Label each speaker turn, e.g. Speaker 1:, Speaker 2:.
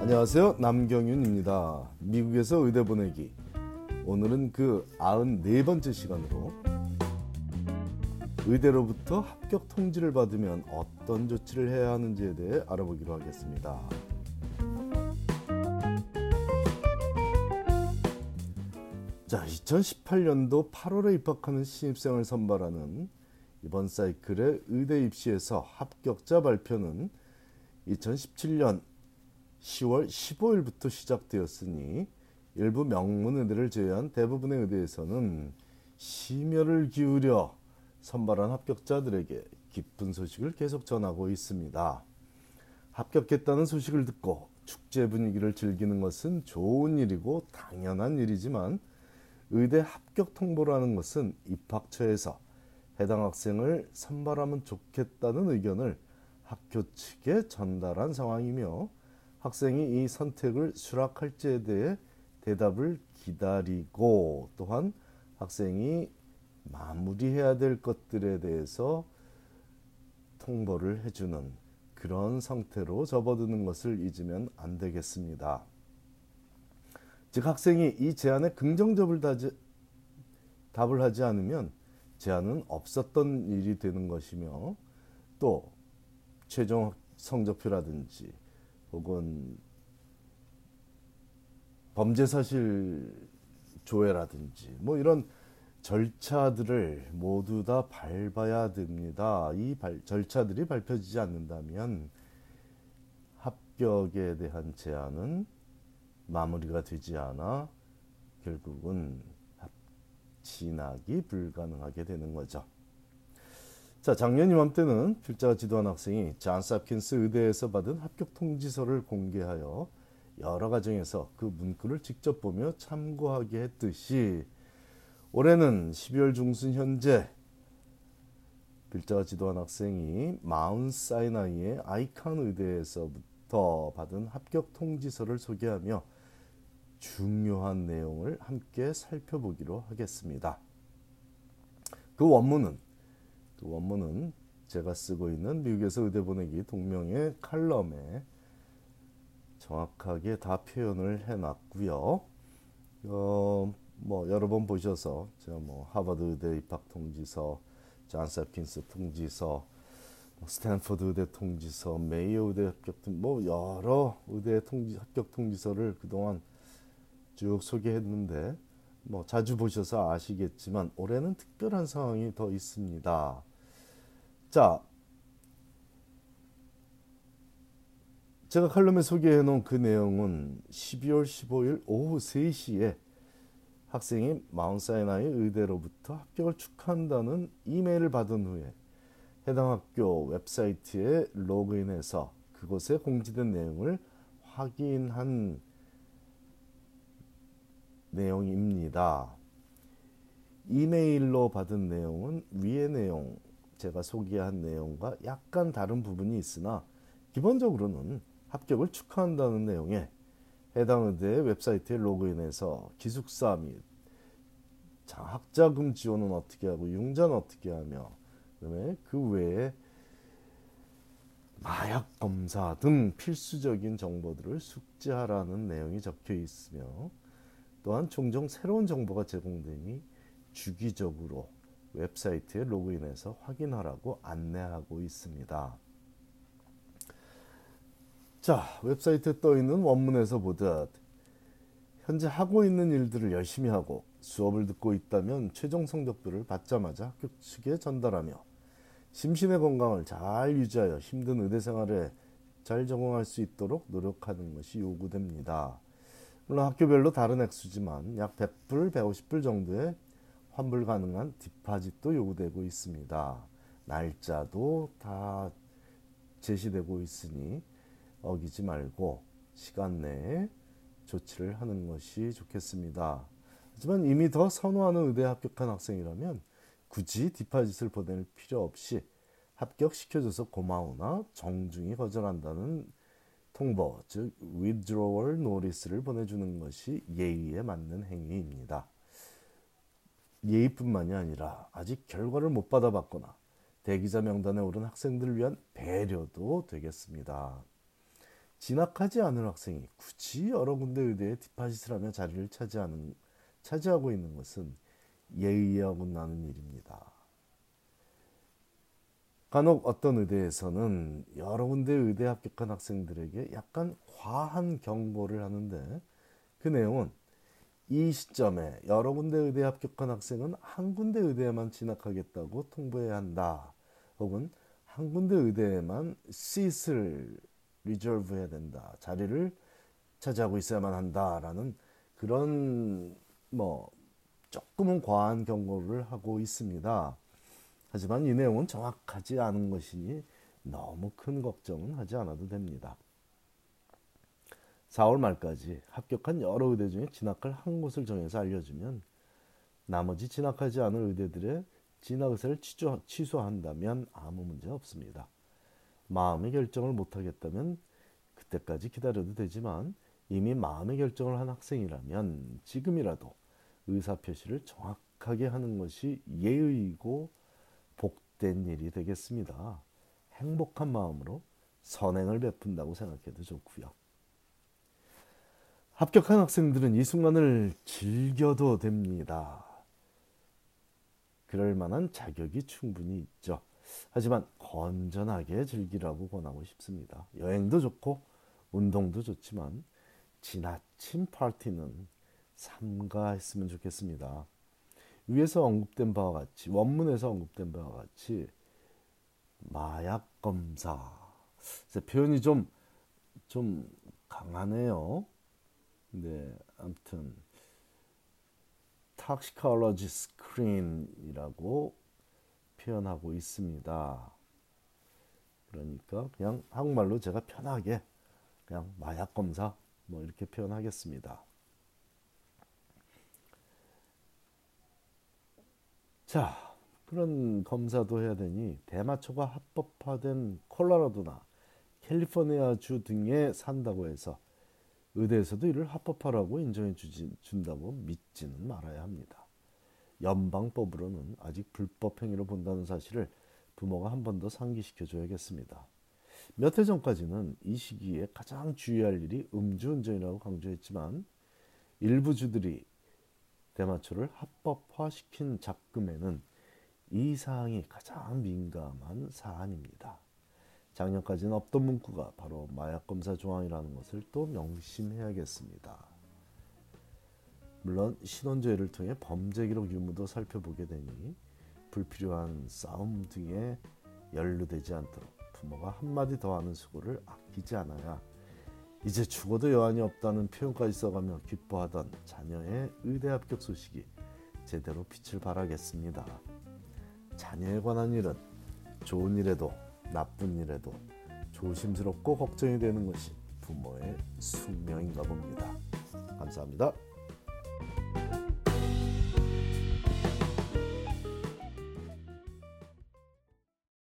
Speaker 1: 안녕하세요. 남경윤입니다. 미국에서 의대 보내기. 오늘은 그 94번째 시간으로 의대로부터 합격 통지를 받으면 어떤 조치를 해야 하는지에 대해 알아보기로 하겠습니다. 자, 2018년도 8월에 입학하는 신입생을 선발하는 이번 사이클의 의대 입시에서 합격자 발표는 2017년 10월 15일부터 시작되었으니 일부 명문 의대를 제외한 대부분의 의대에서는 심혈을 기울여 선발한 합격자들에게 기쁜 소식을 계속 전하고 있습니다. 합격했다는 소식을 듣고 축제 분위기를 즐기는 것은 좋은 일이고 당연한 일이지만 의대 합격 통보라는 것은 입학처에서 해당 학생을 선발하면 좋겠다는 의견을 학교 측에 전달한 상황이며 학생이 이 선택을 수락할지에 대해 대답을 기다리고 또한 학생이 마무리해야 될 것들에 대해서 통보를 해주는 그런 상태로 접어드는 것을 잊으면 안 되겠습니다. 즉 학생이 이 제안에 긍정적을 다지, 답을 하지 않으면 제안은 없었던 일이 되는 것이며 또 최종 성적표라든지 혹은 범죄 사실 조회라든지 뭐 이런 절차들을 모두 다 밟아야 됩니다. 이 발, 절차들이 밟혀지지 않는다면 합격에 대한 제안은 마무리가 되지 않아 결국은 진학이 불가능하게 되는 거죠. 자, 작년 이맘때는 필자가 지도한 학생이 잔스 홉킨스 의대에서 받은 합격 통지서를 공개하여 여러 가정에서 그 문구를 직접 보며 참고하게 했듯이 올해는 12월 중순 현재 필자가 지도한 학생이 마운 사이나이의 아이칸 의대에서부터 받은 합격 통지서를 소개하며 중요한 내용을 함께 살펴보기로 하겠습니다. 그 원문은 그 원문은 제가 쓰고 있는 미국에서 의대 보내기 동명의 칼럼에 정확하게 다 표현을 해놨고요. 어, 뭐 여러 번 보셔서 제가 뭐 하버드 의대 입학 통지서, 홉킨스 통지서, 뭐 스탠퍼드 의대 통지서, 메이요 의대 합격 통뭐 여러 의대 통지 합격 통지서를 그동안 쭉 소개했는데 뭐 자주 보셔서 아시겠지만 올해는 특별한 상황이 더 있습니다. 자, 제가 칼럼에 소개해 놓은 그 내용은 12월 15일 오후 3시에 학생이 마운사이나이 의대로부터 합격을 축하한다는 이메일을 받은 후에 해당 학교 웹사이트에 로그인해서 그곳에 공지된 내용을 확인한 내용입니다. 이메일로 받은 내용은 위의 내용, 제가 소개한 내용과 약간 다른 부분이 있으나 기본적으로는 합격을 축하한다는 내용에 해당 의대 웹사이트에 로그인해서 기숙사 및 학자금 지원은 어떻게 하고 융자는 어떻게 하며 그다음에 그 외에 마약 검사 등 필수적인 정보들을 숙지하라는 내용이 적혀 있으며 또한 종종 새로운 정보가 제공되니 주기적으로 웹사이트에 로그인해서 확인하라고 안내하고 있습니다. 자, 웹사이트에 떠 있는 원문에서 보듯 현재 하고 있는 일들을 열심히 하고 수업을 듣고 있다면 최종 성적표를 받자마자 학교 측에 전달하며 심신의 건강을 잘 유지하여 힘든 의대 생활에 잘 적응할 수 있도록 노력하는 것이 요구됩니다. 물론 학교별로 다른 액수지만 약 100불, 150불 정도의 환불 가능한 디파짓도 요구되고 있습니다. 날짜도 다 제시되고 있으니 어기지 말고 시간 내에 조치를 하는 것이 좋겠습니다. 하지만 이미 더 선호하는 의대에 합격한 학생이라면 굳이 디파짓을 보낼 필요 없이 합격시켜줘서 고마우나 정중히 거절한다는 통보, 즉 withdrawal notice를 보내주는 것이 예의에 맞는 행위입니다. 예의뿐만이 아니라 아직 결과를 못 받아봤거나 대기자 명단에 오른 학생들을 위한 배려도 되겠습니다. 진학하지 않은 학생이 굳이 여러 군데 의대에 뒷파짓을 하며 자리를 차지하는, 차지하고 있는 것은 예의에 어긋나는 일입니다. 간혹 어떤 의대에서는 여러 군데 의대 합격한 학생들에게 약간 과한 경고를 하는데 그 내용은 이 시점에 여러 군데 의대 합격한 학생은 한 군데 의대에만 진학하겠다고 통보해야 한다. 혹은 한 군데 의대에만 시트를 리저브해야 된다. 자리를 차지하고 있어야만 한다라는 그런 뭐 조금은 과한 경고를 하고 있습니다. 하지만 이 내용은 정확하지 않은 것이니 너무 큰 걱정은 하지 않아도 됩니다. 4월 말까지 합격한 여러 의대 중에 진학할 한 곳을 정해서 알려주면 나머지 진학하지 않은 의대들의 진학 의사를 취소, 한다면 아무 문제 없습니다. 마음의 결정을 못하겠다면 그때까지 기다려도 되지만 이미 마음의 결정을 한 학생이라면 지금이라도 의사 표시를 정확하게 하는 것이 예의이고 복된 일이 되겠습니다. 행복한 마음으로 선행을 베푼다고 생각해도 좋고요. 합격한 학생들은 이 순간을 즐겨도 됩니다. 그럴 만한 자격이 충분히 있죠. 하지만 건전하게 즐기라고 권하고 싶습니다. 여행도 좋고 운동도 좋지만 지나친 파티는 삼가했으면 좋겠습니다. 위에서 언급된 바와 같이 원문에서 언급된 바와 같이 마약 검사 표현이 좀좀 강하네요. 네, 아무튼 toxicology screen이라고 표현하고 있습니다. 그러니까 그냥 한국말로 제가 편하게 그냥 마약 검사 뭐 이렇게 표현하겠습니다. 자, 그런 검사도 해야 되니 대마초가 합법화된 콜로라도나 캘리포니아주 등에 산다고 해서 의대에서도 이를 합법화라고 인정해 주지, 준다고 믿지는 말아야 합니다. 연방법으로는 아직 불법 행위로 본다는 사실을 부모가 한 번 더 상기시켜 줘야겠습니다. 몇 해 전까지는 이 시기에 가장 주의할 일이 음주운전이라고 강조했지만 일부 주들이 대마초를 합법화시킨 작금에는 이 사항이 가장 민감한 사안입니다. 작년까지는 없던 문구가 바로 마약 검사 조항이라는 것을 또 명심해야겠습니다. 물론 신원조회를 통해 범죄 기록 유무도 살펴보게 되니 불필요한 싸움 등에 연루되지 않도록 부모가 한마디 더 하는 수고를 아끼지 않아야 이제 죽어도 여한이 없다는 표현까지 써가며 기뻐하던 자녀의 의대 합격 소식이 제대로 빛을 발하겠습니다. 자녀에 관한 일은 좋은 일에도 나쁜 일에도 조심스럽고 걱정이 되는 것이 부모의 숙명인가 봅니다. 감사합니다.